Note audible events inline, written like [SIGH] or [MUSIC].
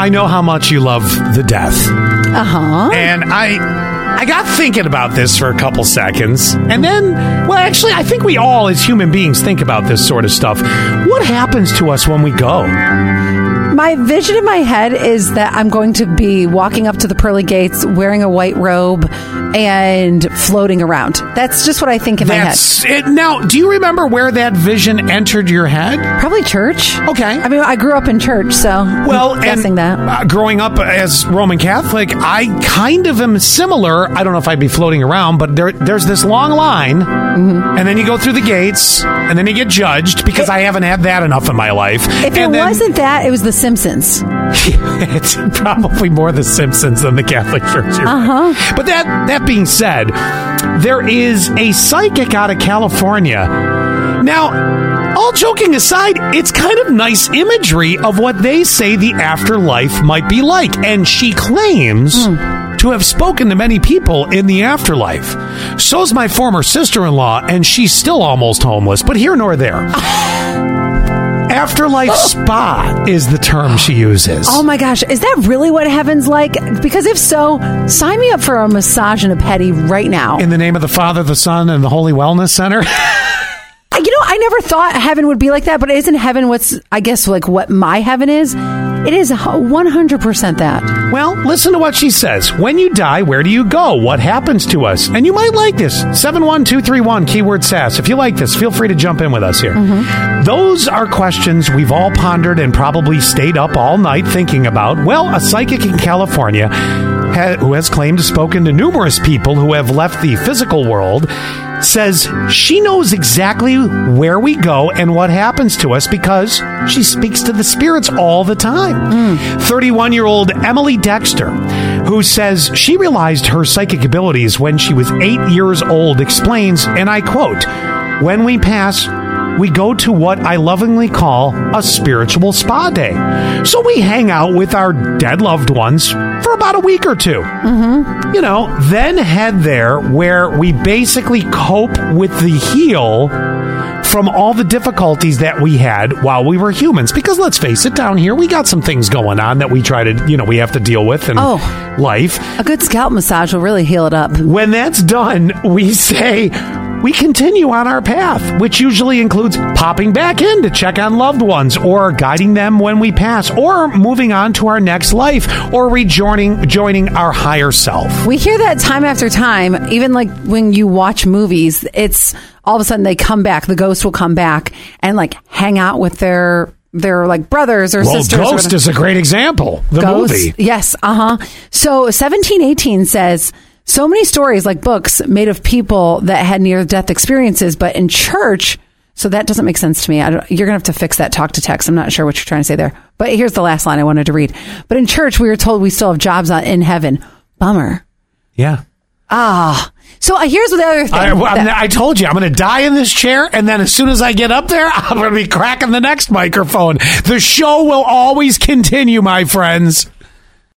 I know how much you love the death. Uh huh. And I I got thinking about this for a couple seconds. And then, well, actually, I think we all as human beings think about this sort of stuff. What happens to us when we go? My vision in my head is that I'm going to be walking up to the pearly gates wearing a white robe and floating around. That's just what I think in That's it. Now, do you remember where that vision entered your head? head. Probably church. Okay. I mean, I grew up in church, so Well, I'm guessing and, that. uh, growing up as Roman Catholic, I kind of am similar. I don't know if I'd be floating around, but there, there's this long line, Mm-hmm. and then you go through the gates, and then you get judged because I haven't had that enough in my life. If it then- wasn't that, it was The Simpsons. [LAUGHS] it's probably more the Simpsons than the Catholic Church. Uh huh. But that that being said, there is a psychic out of California. Now, all joking aside, it's kind of nice imagery of what they say the afterlife might be like, and she claims. To have spoken to many people in the afterlife. So's my former sister in law, and she's still almost homeless, but here nor there. [LAUGHS] Afterlife oh. spa is the term she uses. Oh my gosh, is that really what heaven's like? Because if so, sign me up for a massage and a petty right now. in the name of the Father, the Son, and the Holy Wellness Center. [LAUGHS] You know, I never thought heaven would be like that, but isn't heaven what's, I guess, like what my heaven is? It is 100% that. well, listen to what she says. When you die, where do you go? What happens to us? And you might like this. 71231, keyword SAS. If you like this, feel free to jump in with us here. Mm-hmm. Those are questions we've all pondered and probably stayed up all night thinking about. Well, a psychic in California ha- who has claimed to spoken to numerous people who have left the physical world says she knows exactly where we go and what happens to us because she speaks to the spirits all the time. Hmm. 31 year old Emily Dexter, who says she realized her psychic abilities when she was eight years old, explains, and I quote, When we pass, we go to what I lovingly call a spiritual spa day. So we hang out with our dead loved ones for about a week or 2 Mm-hmm. You know, then head there where we basically cope with the heal from all the difficulties that we had while we were humans. Because let's face it, down here we got some things going on that we try to, you know, we have to deal with in Oh. life. A good scalp massage will really heal it up. When that's done, we say we continue on our path, which usually includes popping back in to check on loved ones or guiding them when we pass or moving on to our next life or rejoining joining our higher self. We hear that time after time, even like when you watch movies, it's all of a sudden they come back, the ghost will come back and like hang out with their their like brothers or Well, sisters. Ghost whatever. is a great example. The Ghost. movie. Yes, uh huh. So 1718 says so many stories like books made of people that had near death experiences, but in church, so that doesn't make sense to me. I don't, you're going to have to fix that talk to text. I'm not sure what you're trying to say there. But here's the last line I wanted to read. But in church, we were told we still have jobs on, in heaven. Bummer. Yeah. Ah. So uh, here's the other thing. I, I told you I'm going to die in this chair, and then as soon as I get up there, [LAUGHS] I'm going to be cracking the next microphone. The show will always continue, my friends.